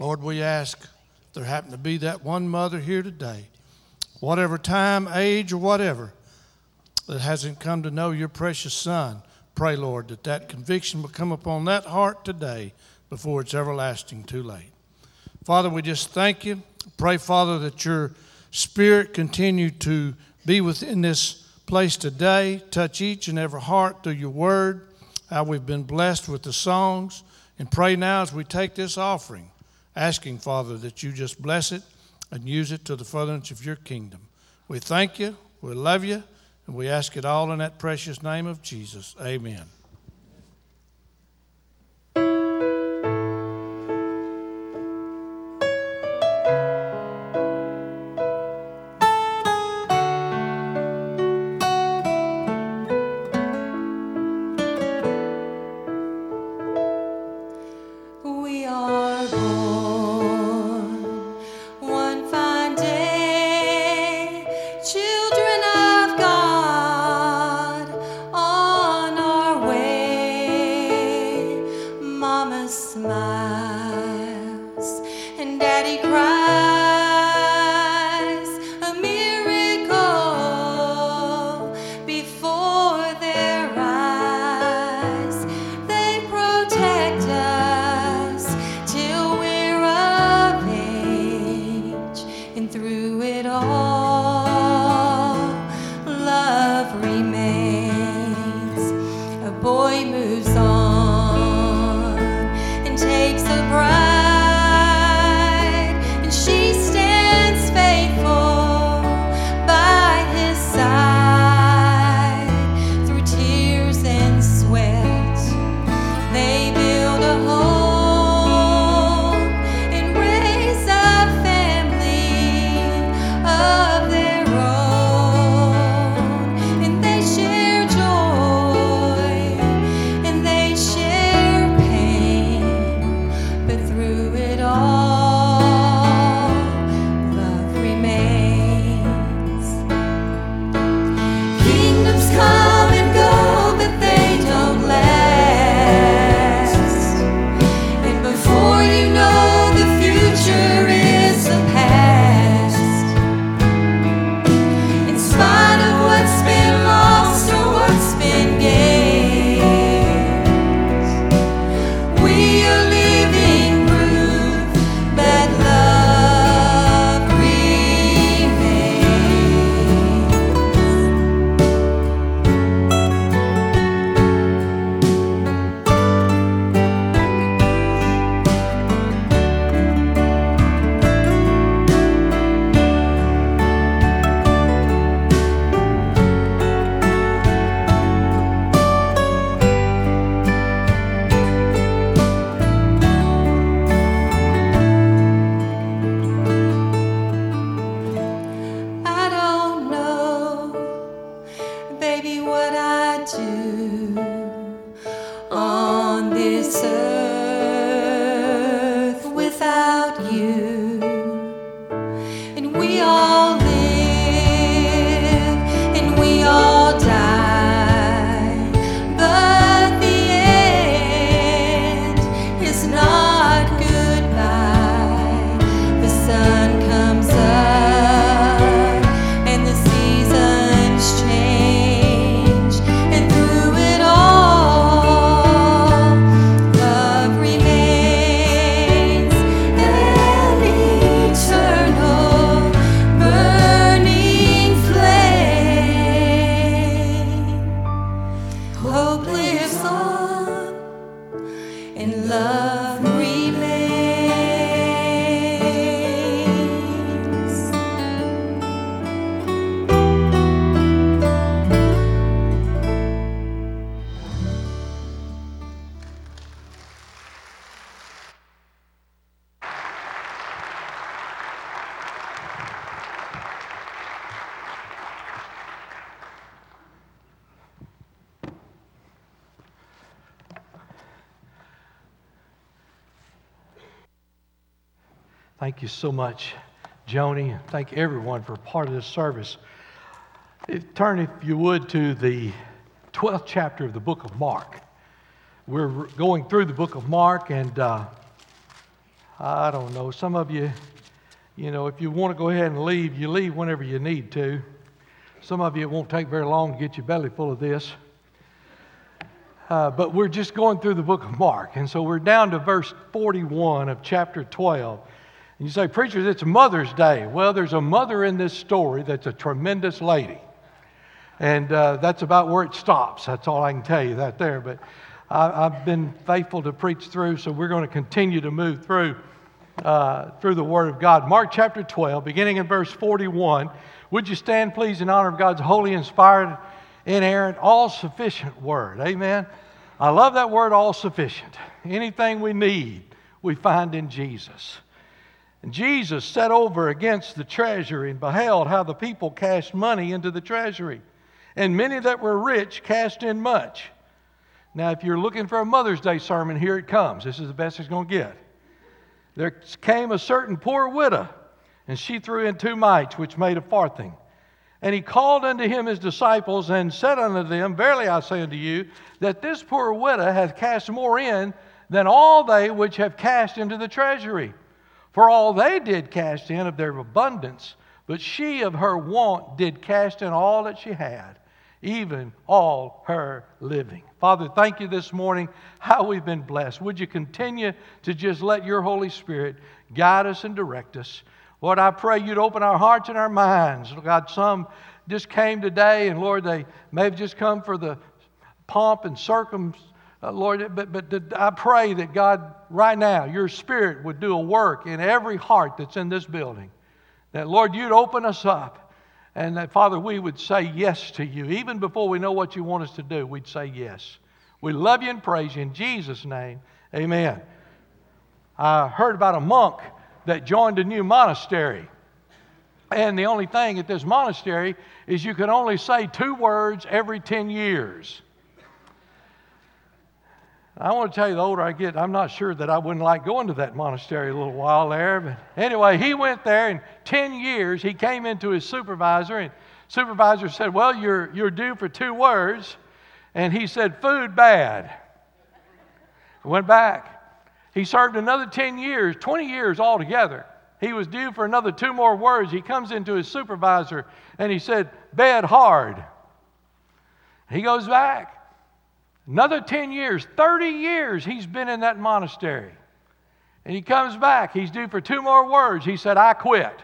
Lord, we ask if there happen to be that one mother here today, whatever time, age, or whatever, that hasn't come to know your precious Son, pray, Lord, that that conviction will come upon that heart today before it's everlasting too late. Father, we just thank you. Pray, Father, that your Spirit continue to be within this place today. Touch each and every heart through your word. How we've been blessed with the songs. And pray now as we take this offering, asking, Father, that you just bless it and use it to the furtherance of your kingdom. We thank you, we love you, and we ask it all in that precious name of Jesus. Amen. but through it all. to Thank you so much, Joni. Thank everyone for part of this service. Turn, if you would, to the 12th chapter of the book of Mark. We're going through the book of Mark, and uh, I don't know. Some of you, you know, if you want to go ahead and leave, you leave whenever you need to. Some of you, it won't take very long to get your belly full of this. Uh, but we're just going through the book of Mark. And so we're down to verse 41 of chapter 12. And you say, Preachers, it's Mother's Day. Well, there's a mother in this story that's a tremendous lady. And uh, that's about where it stops. That's all I can tell you that there. But I, have been faithful to preach through, so we're going to continue to move through uh, through the Word of God. Mark chapter 12, beginning in verse 41. Would you stand, please, in honor of God's holy, inspired, inerrant, all sufficient Word? Amen. I love that word, all sufficient. Anything we need, we find in Jesus. And Jesus sat over against the treasury and beheld how the people cast money into the treasury. And many that were rich cast in much. Now, if you're looking for a Mother's Day sermon, here it comes. This is the best it's going to get. There came a certain poor widow, and she threw in two mites, which made a farthing. And he called unto him his disciples and said unto them, Verily I say unto you, that this poor widow hath cast more in than all they which have cast into the treasury. For all they did cast in of their abundance, but she of her want did cast in all that she had, even all her living. Father, thank you this morning how we've been blessed. Would you continue to just let your Holy Spirit guide us and direct us? Lord, I pray you'd open our hearts and our minds. God, some just came today, and Lord, they may have just come for the pomp and circum. Uh, Lord, but, but I pray that God, right now, your Spirit would do a work in every heart that's in this building. That, Lord, you'd open us up. And that, Father, we would say yes to you. Even before we know what you want us to do, we'd say yes. We love you and praise you in Jesus' name. Amen. I heard about a monk that joined a new monastery. And the only thing at this monastery is you can only say two words every 10 years. I want to tell you, the older I get, I'm not sure that I wouldn't like going to that monastery a little while there. But anyway, he went there, and 10 years he came into his supervisor, and supervisor said, Well, you're, you're due for two words. And he said, Food bad. Went back. He served another 10 years, 20 years altogether. He was due for another two more words. He comes into his supervisor and he said, Bed hard. He goes back. Another 10 years, 30 years he's been in that monastery. And he comes back. He's due for two more words. He said, I quit.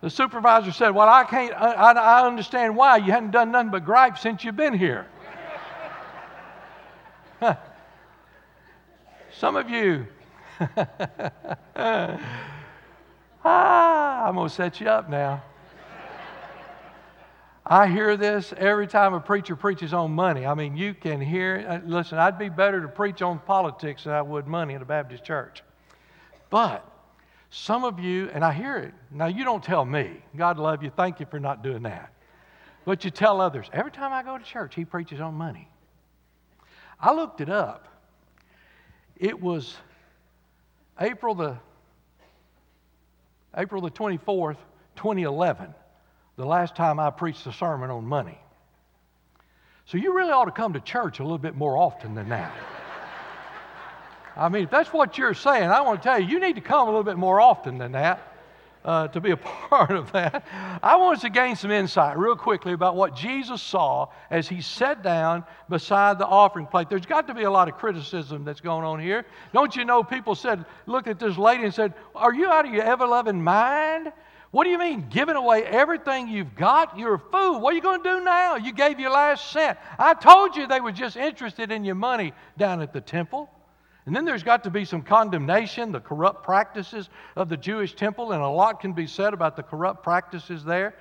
the supervisor said, Well, I can't, I, I understand why. You hadn't done nothing but gripe since you've been here. Some of you, ah, I'm going to set you up now. I hear this every time a preacher preaches on money. I mean, you can hear, uh, listen, I'd be better to preach on politics than I would money in a Baptist church. But some of you, and I hear it, now you don't tell me, God love you, thank you for not doing that. But you tell others, every time I go to church, he preaches on money. I looked it up. It was April the April the 24th, 2011 the last time I preached a sermon on money. So you really ought to come to church a little bit more often than that. I mean, if that's what you're saying, I want to tell you, you need to come a little bit more often than that uh, to be a part of that. I want us to gain some insight real quickly about what Jesus saw as he sat down beside the offering plate. There's got to be a lot of criticism that's going on here. Don't you know people said, looked at this lady and said, Are you out of your ever loving mind? What do you mean, giving away everything you've got? You're a fool. What are you going to do now? You gave your last cent. I told you they were just interested in your money down at the temple. And then there's got to be some condemnation, the corrupt practices of the Jewish temple, and a lot can be said about the corrupt practices there.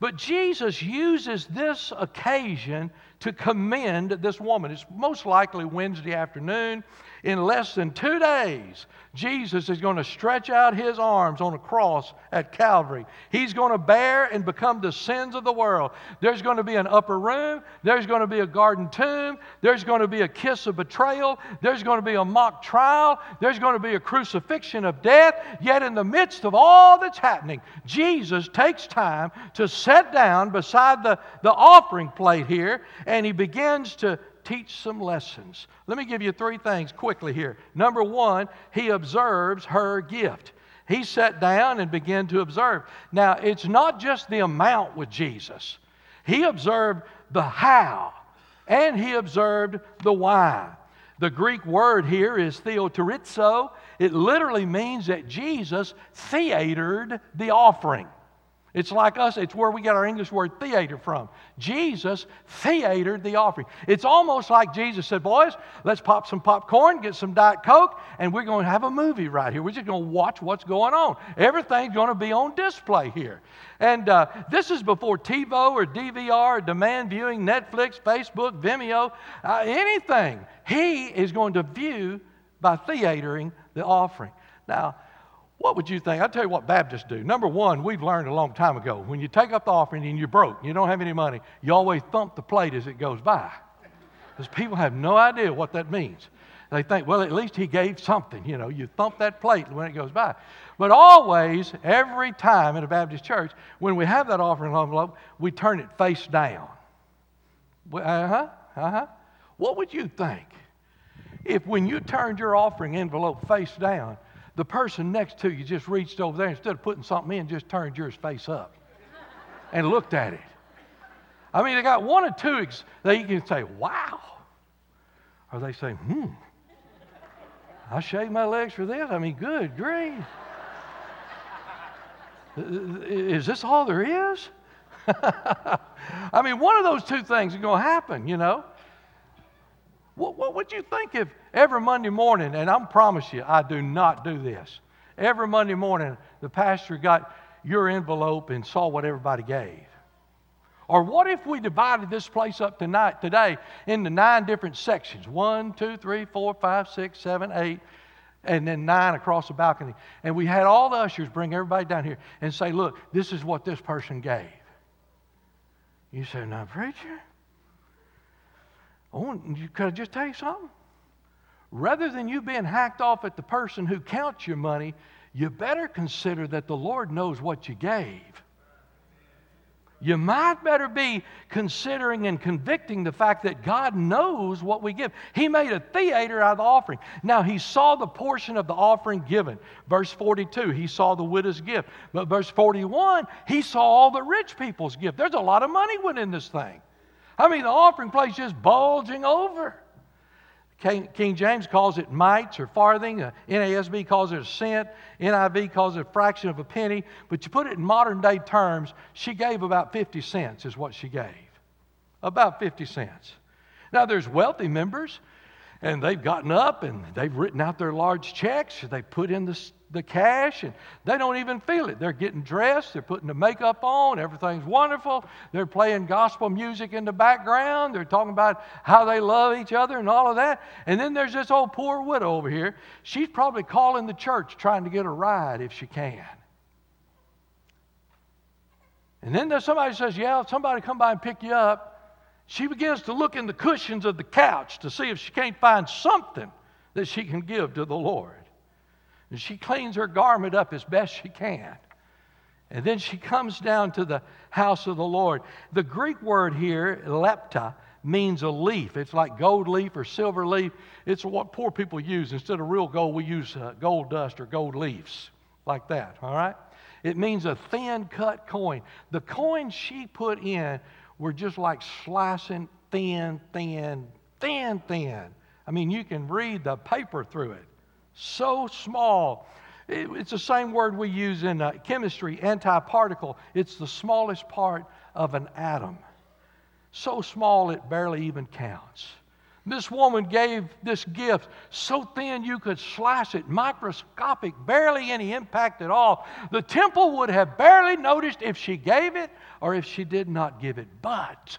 But Jesus uses this occasion to commend this woman. It's most likely Wednesday afternoon. In less than two days, Jesus is going to stretch out his arms on a cross at Calvary. He's going to bear and become the sins of the world. There's going to be an upper room. There's going to be a garden tomb. There's going to be a kiss of betrayal. There's going to be a mock trial. There's going to be a crucifixion of death. Yet, in the midst of all that's happening, Jesus takes time to sit down beside the, the offering plate here and he begins to teach some lessons. Let me give you three things quickly here. Number one, he observes her gift. He sat down and began to observe. Now, it's not just the amount with Jesus, he observed the how and he observed the why. The Greek word here is theoterizo. It literally means that Jesus theatered the offering. It's like us, it's where we get our English word theater from. Jesus theatered the offering. It's almost like Jesus said, Boys, let's pop some popcorn, get some Diet Coke, and we're going to have a movie right here. We're just going to watch what's going on. Everything's going to be on display here. And uh, this is before TiVo or DVR, or demand viewing, Netflix, Facebook, Vimeo, uh, anything. He is going to view by theatering the offering. Now, what would you think? I'll tell you what Baptists do. Number one, we've learned a long time ago when you take up the offering and you're broke, you don't have any money, you always thump the plate as it goes by. Because people have no idea what that means. They think, well, at least he gave something. You know, you thump that plate when it goes by. But always, every time in a Baptist church, when we have that offering envelope, we turn it face down. Uh huh, uh huh. What would you think if when you turned your offering envelope face down, the person next to you just reached over there instead of putting something in, just turned yours face up and looked at it. I mean, they got one or two ex- you can say, wow. Or they say, hmm, I shaved my legs for this. I mean, good grief. Uh, uh, uh, is this all there is? I mean, one of those two things is going to happen, you know. What, what would you think if every Monday morning, and I promise you, I do not do this, every Monday morning the pastor got your envelope and saw what everybody gave? Or what if we divided this place up tonight, today into nine different sections? One, two, three, four, five, six, seven, eight, and then nine across the balcony. And we had all the ushers bring everybody down here and say, look, this is what this person gave. You say, now, preacher, Oh, could I just tell you something? Rather than you being hacked off at the person who counts your money, you better consider that the Lord knows what you gave. You might better be considering and convicting the fact that God knows what we give. He made a theater out of the offering. Now, he saw the portion of the offering given. Verse 42, he saw the widow's gift. But verse 41, he saw all the rich people's gift. There's a lot of money went in this thing. I mean, the offering plate just bulging over. King, King, James calls it mites or farthing. Uh, NASB calls it a cent. NIV calls it a fraction of a penny. But you put it in modern day terms, she gave about 50 cents, is what she gave. About 50 cents. Now, there's wealthy members, and they've gotten up and they've written out their large checks. They put in the the cash and they don't even feel it. They're getting dressed, they're putting the makeup on, everything's wonderful. They're playing gospel music in the background, they're talking about how they love each other and all of that. And then there's this old poor widow over here. She's probably calling the church trying to get a ride if she can. And then there's somebody says, Yeah, somebody come by and pick you up. She begins to look in the cushions of the couch to see if she can't find something that she can give to the Lord. And she cleans her garment up as best she can. And then she comes down to the house of the Lord. The Greek word here, lepta, means a leaf. It's like gold leaf or silver leaf. It's what poor people use. Instead of real gold, we use uh, gold dust or gold leaves, like that, all right? It means a thin cut coin. The coins she put in were just like slicing thin, thin, thin, thin. I mean, you can read the paper through it so small. It's the same word we use in uh, chemistry, antiparticle. It's the smallest part of an atom. So small it barely even counts. This woman gave this gift so thin you could slice it, microscopic, barely any impact at all. The temple would have barely noticed if she gave it or if she did not give it. But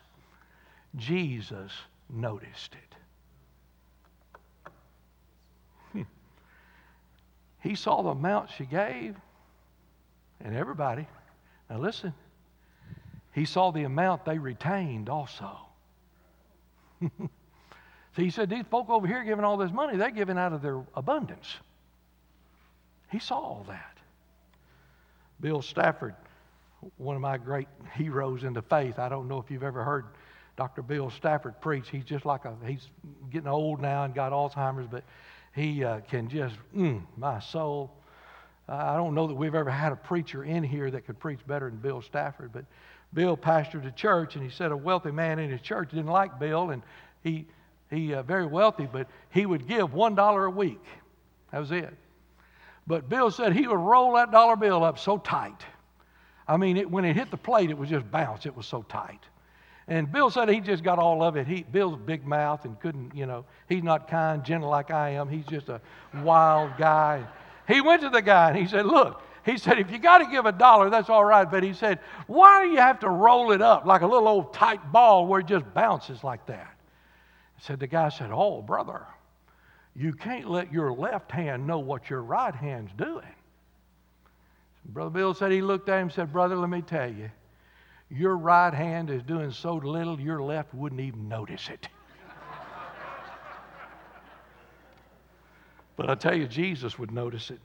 Jesus noticed it. He saw the amount she gave, and everybody. Now listen, he saw the amount they retained also. so he said, These folk over here giving all this money, they're giving out of their abundance. He saw all that. Bill Stafford, one of my great heroes in the faith, I don't know if you've ever heard Dr. Bill Stafford preach. He's just like a, he's getting old now and got Alzheimer's, but he uh, can just, mm, my soul. I don't know that we've ever had a preacher in here that could preach better than Bill Stafford, but Bill pastored a church, and he said a wealthy man in his church didn't like Bill, and he he uh, very wealthy, but he would give one dollar a week. That was it. But Bill said he would roll that dollar bill up so tight. I mean, it, when it hit the plate, it was just bounce. It was so tight. And Bill said he just got all of it. He, Bill's big mouth and couldn't, you know, he's not kind, gentle like I am. He's just a wild guy. He went to the guy and he said, Look, he said, if you got to give a dollar, that's all right. But he said, why do you have to roll it up like a little old tight ball where it just bounces like that? Said the guy said, Oh, brother, you can't let your left hand know what your right hand's doing. Brother Bill said he looked at him and said, Brother, let me tell you, your right hand is doing so little your left wouldn't even notice it. but I tell you, Jesus would notice it.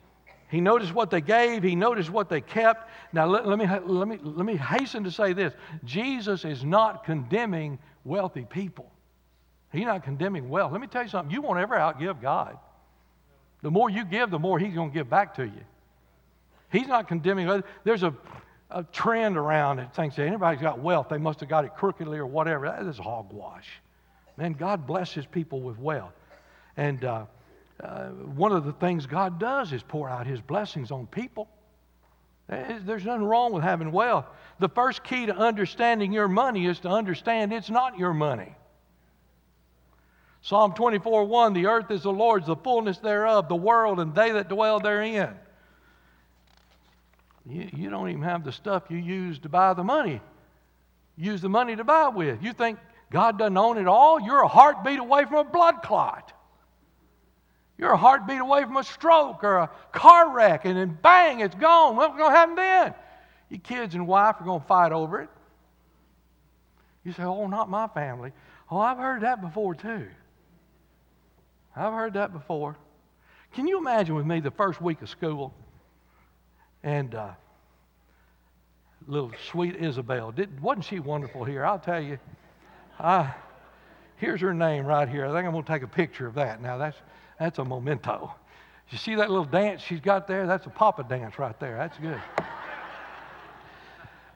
He noticed what they gave, he noticed what they kept. Now, let, let, me, let, me, let me hasten to say this Jesus is not condemning wealthy people. He's not condemning wealth. Let me tell you something. You won't ever outgive God. The more you give, the more He's going to give back to you. He's not condemning. There's a, a trend around it. thinks anybody's got wealth, they must have got it crookedly or whatever. That is hogwash. Man, God blesses people with wealth. And uh, uh, one of the things God does is pour out His blessings on people. There's nothing wrong with having wealth. The first key to understanding your money is to understand it's not your money. Psalm 24 1 The earth is the Lord's, the fullness thereof, the world, and they that dwell therein. You, you don't even have the stuff you use to buy the money. Use the money to buy with. You think God doesn't own it all? You're a heartbeat away from a blood clot. You're a heartbeat away from a stroke or a car wreck, and then bang, it's gone. What's going to happen then? Your kids and wife are going to fight over it. You say, Oh, not my family. Oh, I've heard that before too. I've heard that before. Can you imagine with me the first week of school and uh, little sweet Isabel? Did, wasn't she wonderful here? I'll tell you. I, here's her name right here. I think I'm going to take a picture of that. Now, that's, that's a memento. You see that little dance she's got there? That's a papa dance right there. That's good.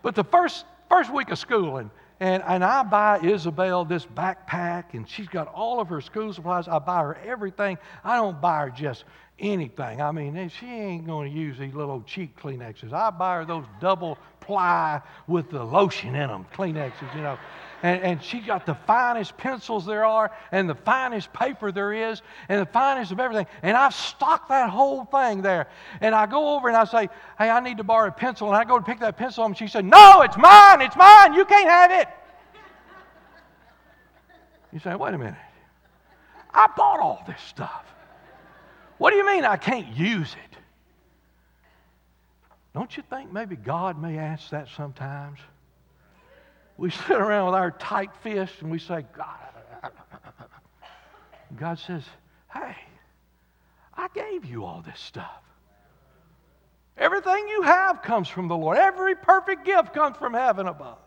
but the first, first week of school, and and, and I buy Isabel this backpack, and she's got all of her school supplies. I buy her everything. I don't buy her just anything. I mean, she ain't going to use these little cheap Kleenexes. I buy her those double ply with the lotion in them, Kleenexes, you know. And, and she got the finest pencils there are, and the finest paper there is, and the finest of everything. And I've stocked that whole thing there. And I go over and I say, Hey, I need to borrow a pencil. And I go to pick that pencil up, and she said, No, it's mine, it's mine, you can't have it. You say, Wait a minute. I bought all this stuff. What do you mean I can't use it? Don't you think maybe God may ask that sometimes? We sit around with our tight fists and we say, God. God says, Hey, I gave you all this stuff. Everything you have comes from the Lord. Every perfect gift comes from heaven above.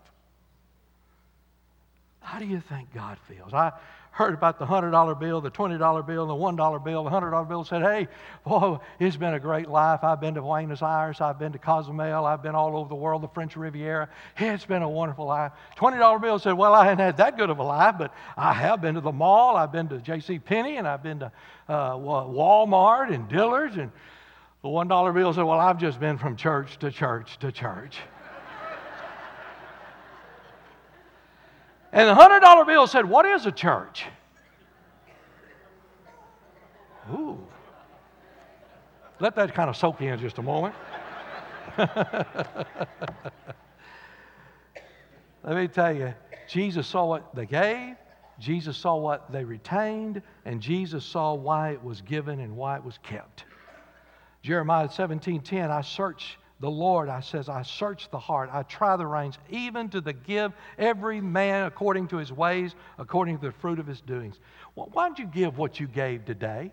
How do you think God feels? I, heard about the $100 bill, the $20 bill, the $1 bill, the $100 bill, said, Hey, boy, it's been a great life. I've been to Buenos Aires, I've been to Cozumel, I've been all over the world, the French Riviera. It's been a wonderful life. $20 bill said, Well, I hadn't had that good of a life, but I have been to the mall, I've been to J.C. Penney, and I've been to uh, Walmart and Dillard's. And the $1 bill said, Well, I've just been from church to church to church. And the $100 bill said, What is a church? Ooh. Let that kind of soak in just a moment. Let me tell you, Jesus saw what they gave, Jesus saw what they retained, and Jesus saw why it was given and why it was kept. Jeremiah 17:10, I search the Lord, I says, I search the heart, I try the reins, even to the give every man according to his ways, according to the fruit of his doings. Well, why did you give what you gave today?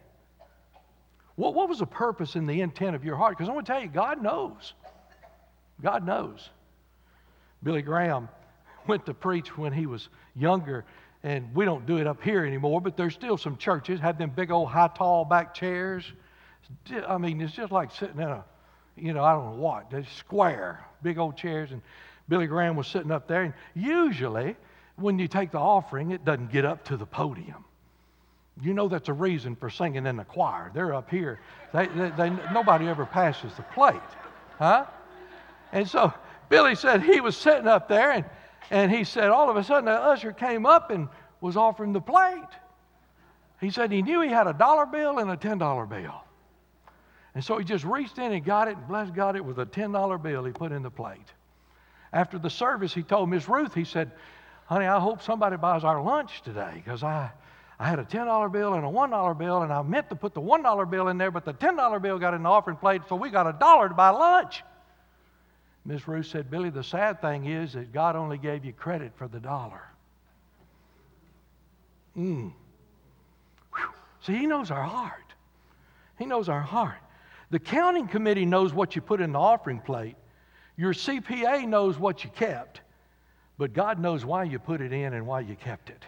What, what was the purpose and the intent of your heart? Because I want to tell you, God knows. God knows. Billy Graham, went to preach when he was younger, and we don't do it up here anymore, but there's still some churches have them big old high tall back chairs. I mean, it's just like sitting in a, you know, I don't know what, they're square, big old chairs, and Billy Graham was sitting up there, and usually when you take the offering, it doesn't get up to the podium. You know that's a reason for singing in the choir. They're up here. They, they, they, nobody ever passes the plate, huh? And so Billy said he was sitting up there, and, and he said all of a sudden the usher came up and was offering the plate. He said he knew he had a dollar bill and a $10 bill. And so he just reached in and got it, and bless God, it was a $10 bill he put in the plate. After the service, he told Miss Ruth, he said, Honey, I hope somebody buys our lunch today because I, I had a $10 bill and a $1 bill, and I meant to put the $1 bill in there, but the $10 bill got in the offering plate, so we got a dollar to buy lunch. Miss Ruth said, Billy, the sad thing is that God only gave you credit for the dollar. Mm. See, He knows our heart. He knows our heart. The counting committee knows what you put in the offering plate. Your CPA knows what you kept, but God knows why you put it in and why you kept it.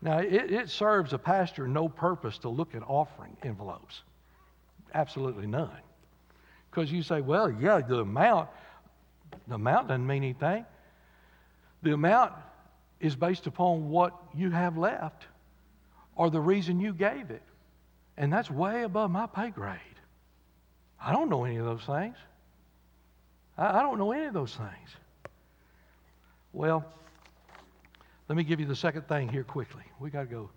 Now, it, it serves a pastor no purpose to look at offering envelopes. Absolutely none. Because you say, well, yeah, the amount, the amount doesn't mean anything. The amount is based upon what you have left or the reason you gave it. And that's way above my pay grade. I don't know any of those things. I, I don't know any of those things. Well, let me give you the second thing here quickly. We got to go.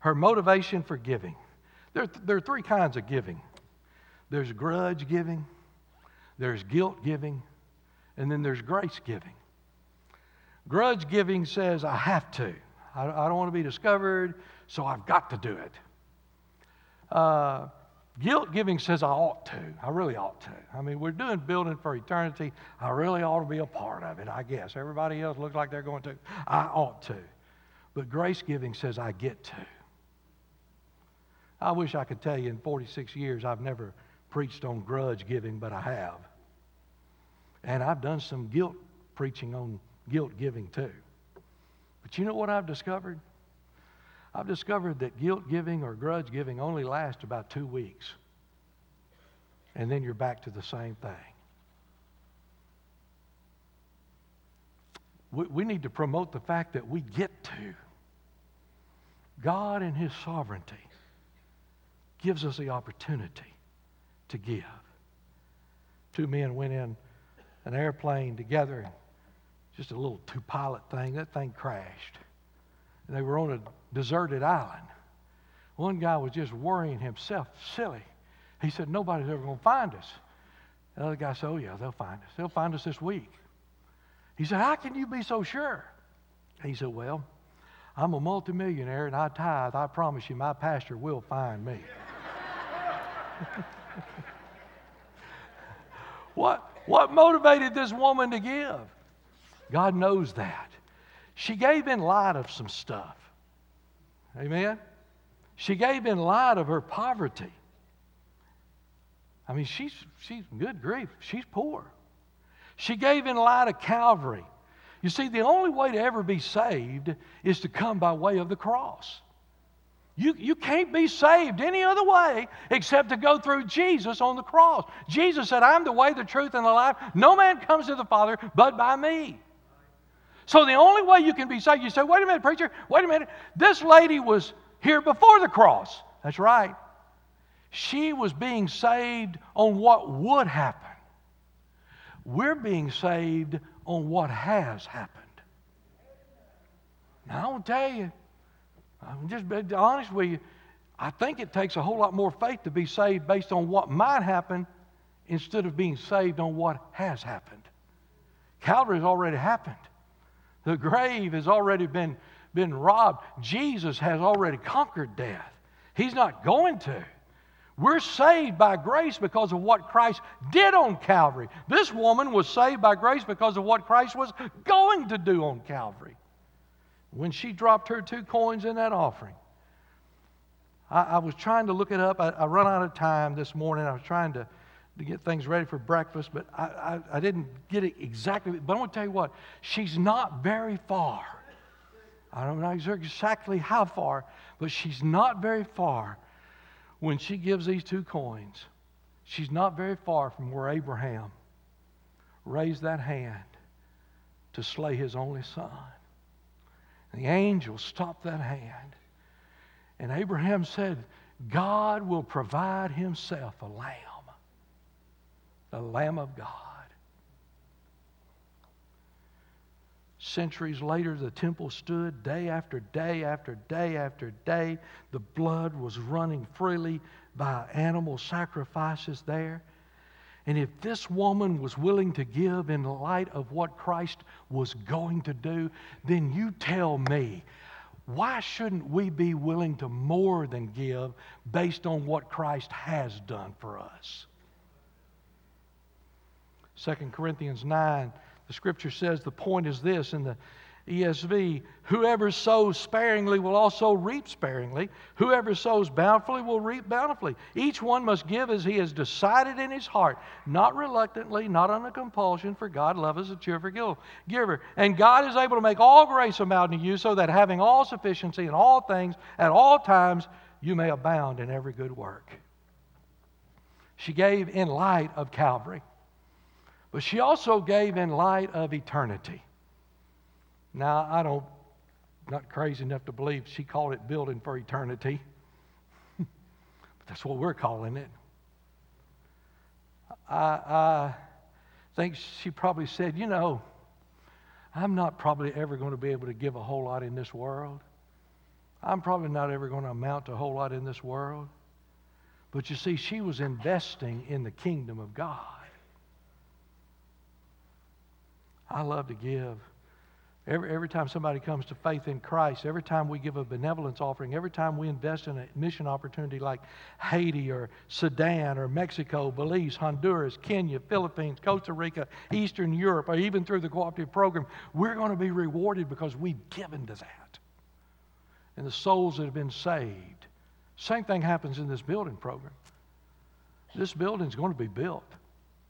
Her motivation for giving. There, there are three kinds of giving there's grudge giving, there's guilt giving, and then there's grace giving. Grudge giving says, I have to. I, I don't want to be discovered, so I've got to do it. Uh, guilt giving says, I ought to. I really ought to. I mean, we're doing building for eternity. I really ought to be a part of it, I guess. Everybody else looks like they're going to. I ought to. But grace giving says, I get to. I wish I could tell you in 46 years I've never preached on grudge giving, but I have. And I've done some guilt preaching on guilt giving too. But you know what I've discovered? I've discovered that guilt giving or grudge giving only lasts about two weeks. And then you're back to the same thing. We, we need to promote the fact that we get to. God, in His sovereignty, gives us the opportunity to give. Two men went in an airplane together, just a little two pilot thing. That thing crashed. They were on a deserted island. One guy was just worrying himself silly. He said, Nobody's ever going to find us. The other guy said, Oh, yeah, they'll find us. They'll find us this week. He said, How can you be so sure? He said, Well, I'm a multimillionaire and I tithe. I promise you, my pastor will find me. what, what motivated this woman to give? God knows that. She gave in light of some stuff. Amen? She gave in light of her poverty. I mean, she's, she's good grief. She's poor. She gave in light of Calvary. You see, the only way to ever be saved is to come by way of the cross. You, you can't be saved any other way except to go through Jesus on the cross. Jesus said, I'm the way, the truth, and the life. No man comes to the Father but by me. So the only way you can be saved, you say, wait a minute, preacher, wait a minute. This lady was here before the cross. That's right. She was being saved on what would happen. We're being saved on what has happened. Now, I will tell you, I'm just being honest with you. I think it takes a whole lot more faith to be saved based on what might happen instead of being saved on what has happened. Calvary has already happened. The grave has already been, been robbed. Jesus has already conquered death. He's not going to. We're saved by grace because of what Christ did on Calvary. This woman was saved by grace because of what Christ was going to do on Calvary when she dropped her two coins in that offering. I, I was trying to look it up. I, I run out of time this morning. I was trying to, to get things ready for breakfast, but I, I, I didn't get it exactly. But I want to tell you what, she's not very far. I don't know exactly how far, but she's not very far when she gives these two coins. She's not very far from where Abraham raised that hand to slay his only son. And the angel stopped that hand. And Abraham said, God will provide himself a lamb, the Lamb of God. Centuries later, the temple stood day after day after day after day. The blood was running freely by animal sacrifices there. And if this woman was willing to give in light of what Christ was going to do, then you tell me, why shouldn't we be willing to more than give based on what Christ has done for us? 2 Corinthians 9 the scripture says the point is this in the ESV whoever sows sparingly will also reap sparingly. Whoever sows bountifully will reap bountifully. Each one must give as he has decided in his heart, not reluctantly, not under compulsion, for God loves a cheerful giver. And God is able to make all grace abound to you, so that having all sufficiency in all things at all times, you may abound in every good work. She gave in light of Calvary. But she also gave in light of eternity. Now, I don't, not crazy enough to believe she called it building for eternity. but that's what we're calling it. I, I think she probably said, you know, I'm not probably ever going to be able to give a whole lot in this world. I'm probably not ever going to amount to a whole lot in this world. But you see, she was investing in the kingdom of God. I love to give. Every, every time somebody comes to faith in Christ, every time we give a benevolence offering, every time we invest in a mission opportunity like Haiti or Sudan or Mexico, Belize, Honduras, Kenya, Philippines, Costa Rica, Eastern Europe, or even through the cooperative program, we're going to be rewarded because we've given to that. And the souls that have been saved. Same thing happens in this building program. This building's going to be built.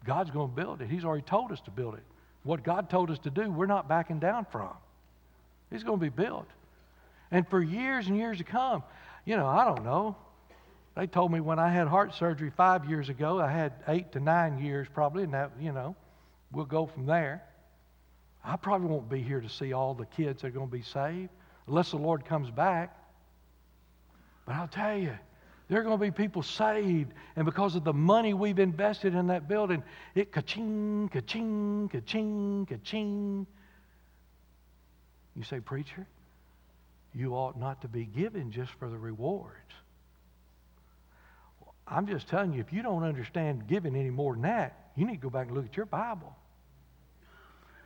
God's going to build it. He's already told us to build it. What God told us to do, we're not backing down from. It's going to be built. And for years and years to come, you know, I don't know. They told me when I had heart surgery five years ago, I had eight to nine years probably, and that, you know, we'll go from there. I probably won't be here to see all the kids that are going to be saved unless the Lord comes back. But I'll tell you, there are going to be people saved. And because of the money we've invested in that building, it ka-ching, ka-ching, ka-ching, ka-ching. You say, Preacher, you ought not to be giving just for the rewards. I'm just telling you, if you don't understand giving any more than that, you need to go back and look at your Bible.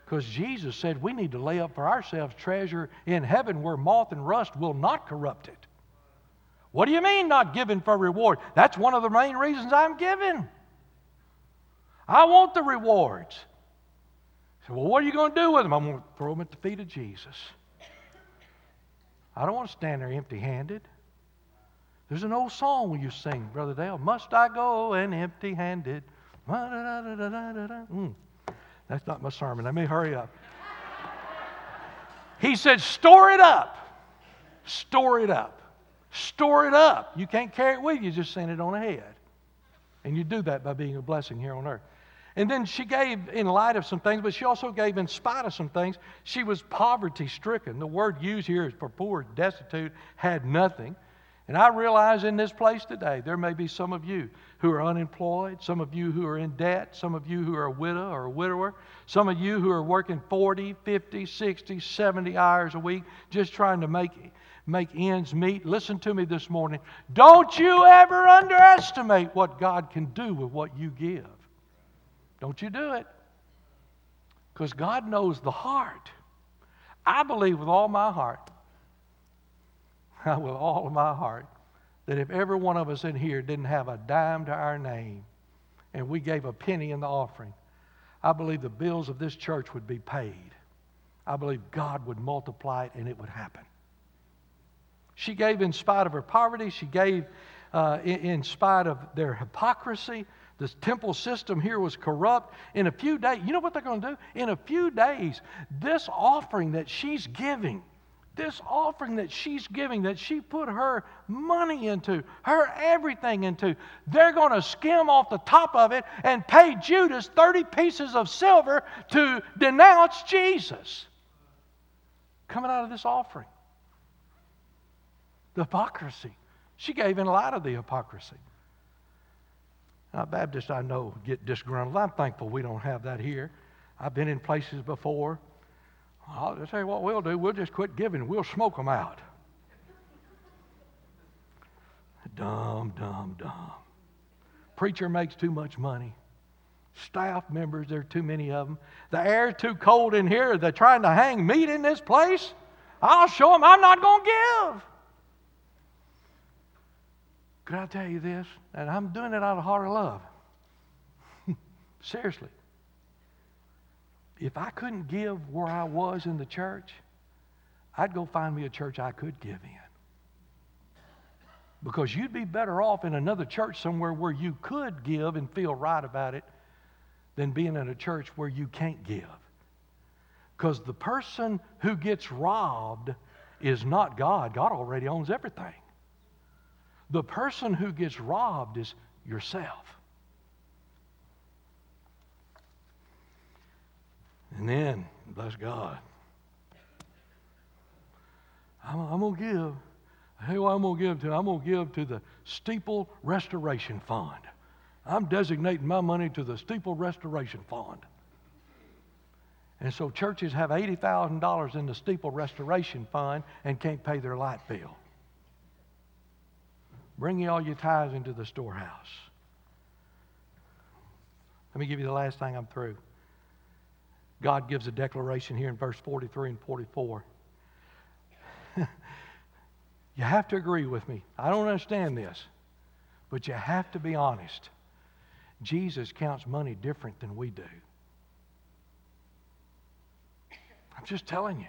Because Jesus said we need to lay up for ourselves treasure in heaven where moth and rust will not corrupt it. What do you mean not giving for reward? That's one of the main reasons I'm giving. I want the rewards. So, well, what are you going to do with them? I'm going to throw them at the feet of Jesus. I don't want to stand there empty handed. There's an old song we to sing, Brother Dale. Must I go and empty handed? Mm. That's not my sermon. Let me hurry up. He said, Store it up. Store it up. Store it up. You can't carry it with you, just send it on ahead. And you do that by being a blessing here on earth. And then she gave in light of some things, but she also gave in spite of some things. She was poverty stricken. The word used here is for poor, destitute, had nothing. And I realize in this place today, there may be some of you who are unemployed, some of you who are in debt, some of you who are a widow or a widower, some of you who are working 40, 50, 60, 70 hours a week just trying to make make ends meet. Listen to me this morning. Don't you ever underestimate what God can do with what you give. Don't you do it. Because God knows the heart. I believe with all my heart, with all of my heart, that if every one of us in here didn't have a dime to our name and we gave a penny in the offering, I believe the bills of this church would be paid. I believe God would multiply it and it would happen. She gave in spite of her poverty. She gave uh, in, in spite of their hypocrisy. The temple system here was corrupt. In a few days, you know what they're going to do? In a few days, this offering that she's giving, this offering that she's giving, that she put her money into, her everything into, they're going to skim off the top of it and pay Judas 30 pieces of silver to denounce Jesus. Coming out of this offering. The hypocrisy. She gave in light of the hypocrisy. Now, Baptists, I know, get disgruntled. I'm thankful we don't have that here. I've been in places before. I'll just tell you what we'll do. We'll just quit giving. We'll smoke them out. Dumb, dumb, dumb. Preacher makes too much money. Staff members, there are too many of them. The air's too cold in here. They're trying to hang meat in this place. I'll show them I'm not going to give. Could I tell you this? And I'm doing it out of heart of love. Seriously. If I couldn't give where I was in the church, I'd go find me a church I could give in. Because you'd be better off in another church somewhere where you could give and feel right about it than being in a church where you can't give. Because the person who gets robbed is not God, God already owns everything. The person who gets robbed is yourself. And then, bless God, I'm, I'm going to give. Hey, Who I'm going to give to? I'm going to give to the Steeple Restoration Fund. I'm designating my money to the Steeple Restoration Fund. And so churches have $80,000 in the Steeple Restoration Fund and can't pay their light bill. Bring you all your tithes into the storehouse. Let me give you the last thing I'm through. God gives a declaration here in verse 43 and 44. you have to agree with me. I don't understand this, but you have to be honest. Jesus counts money different than we do. I'm just telling you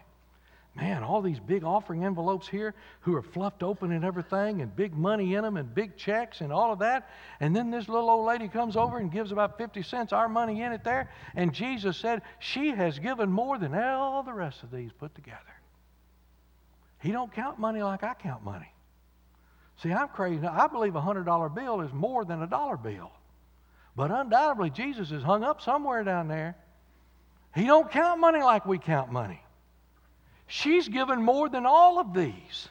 man, all these big offering envelopes here who are fluffed open and everything, and big money in them, and big checks, and all of that. And then this little old lady comes over and gives about 50 cents, our money in it there. And Jesus said, She has given more than all the rest of these put together. He don't count money like I count money. See, I'm crazy. I believe a $100 bill is more than a dollar bill. But undoubtedly, Jesus is hung up somewhere down there. He don't count money like we count money. She's given more than all of these.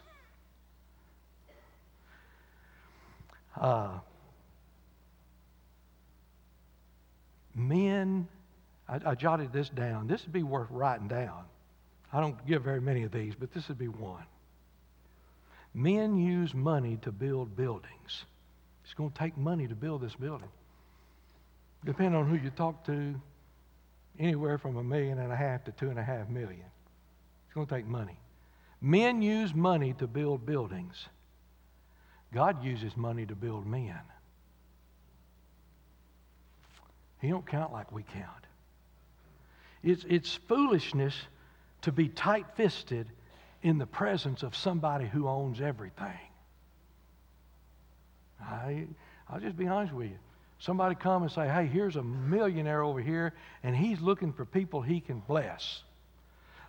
Uh, men, I, I jotted this down. This would be worth writing down. I don't give very many of these, but this would be one. Men use money to build buildings. It's going to take money to build this building. Depending on who you talk to, anywhere from a million and a half to two and a half million. It's going to take money. Men use money to build buildings. God uses money to build men. He don't count like we count. It's, it's foolishness to be tight-fisted in the presence of somebody who owns everything. I, I'll just be honest with you. Somebody come and say, hey, here's a millionaire over here, and he's looking for people he can bless.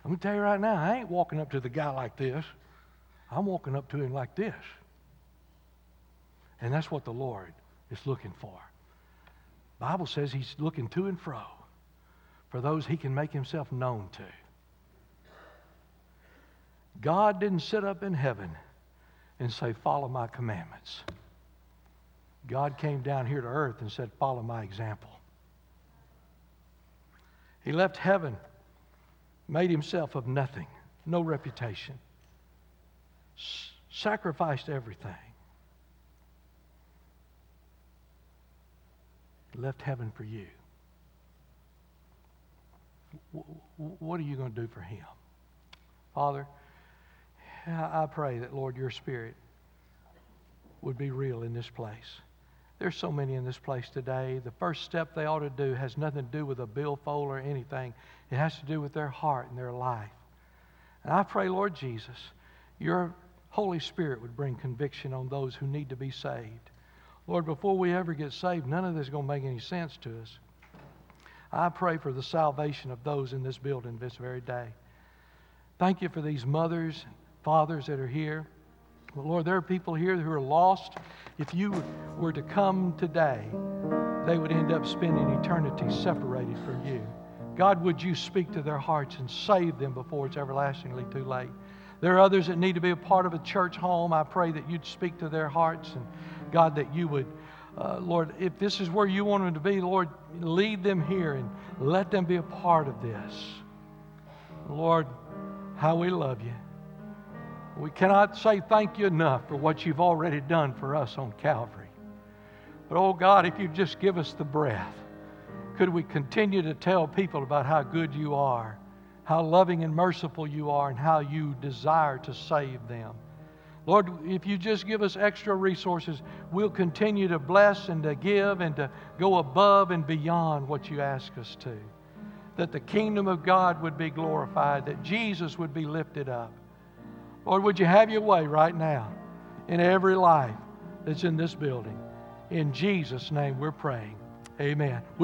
I'm going to tell you right now, I ain't walking up to the guy like this. I'm walking up to him like this. And that's what the Lord is looking for. Bible says he's looking to and fro for those he can make himself known to. God didn't sit up in heaven and say, Follow my commandments. God came down here to earth and said, Follow my example. He left heaven made himself of nothing, no reputation, S- sacrificed everything, left heaven for you. What are you going to do for him? Father, I pray that, Lord, your spirit would be real in this place. There's so many in this place today. The first step they ought to do has nothing to do with a billfold or anything. It has to do with their heart and their life. And I pray, Lord Jesus, your Holy Spirit would bring conviction on those who need to be saved. Lord, before we ever get saved, none of this is going to make any sense to us. I pray for the salvation of those in this building this very day. Thank you for these mothers and fathers that are here. But Lord, there are people here who are lost. If you were to come today, they would end up spending eternity separated from you. God, would you speak to their hearts and save them before it's everlastingly too late? There are others that need to be a part of a church home. I pray that you'd speak to their hearts and God, that you would, uh, Lord, if this is where you want them to be, Lord, lead them here and let them be a part of this. Lord, how we love you. We cannot say thank you enough for what you've already done for us on Calvary. But oh God, if you just give us the breath, could we continue to tell people about how good you are, how loving and merciful you are, and how you desire to save them? Lord, if you just give us extra resources, we'll continue to bless and to give and to go above and beyond what you ask us to. That the kingdom of God would be glorified, that Jesus would be lifted up. Lord, would you have your way right now in every life that's in this building? In Jesus' name we're praying. Amen. Would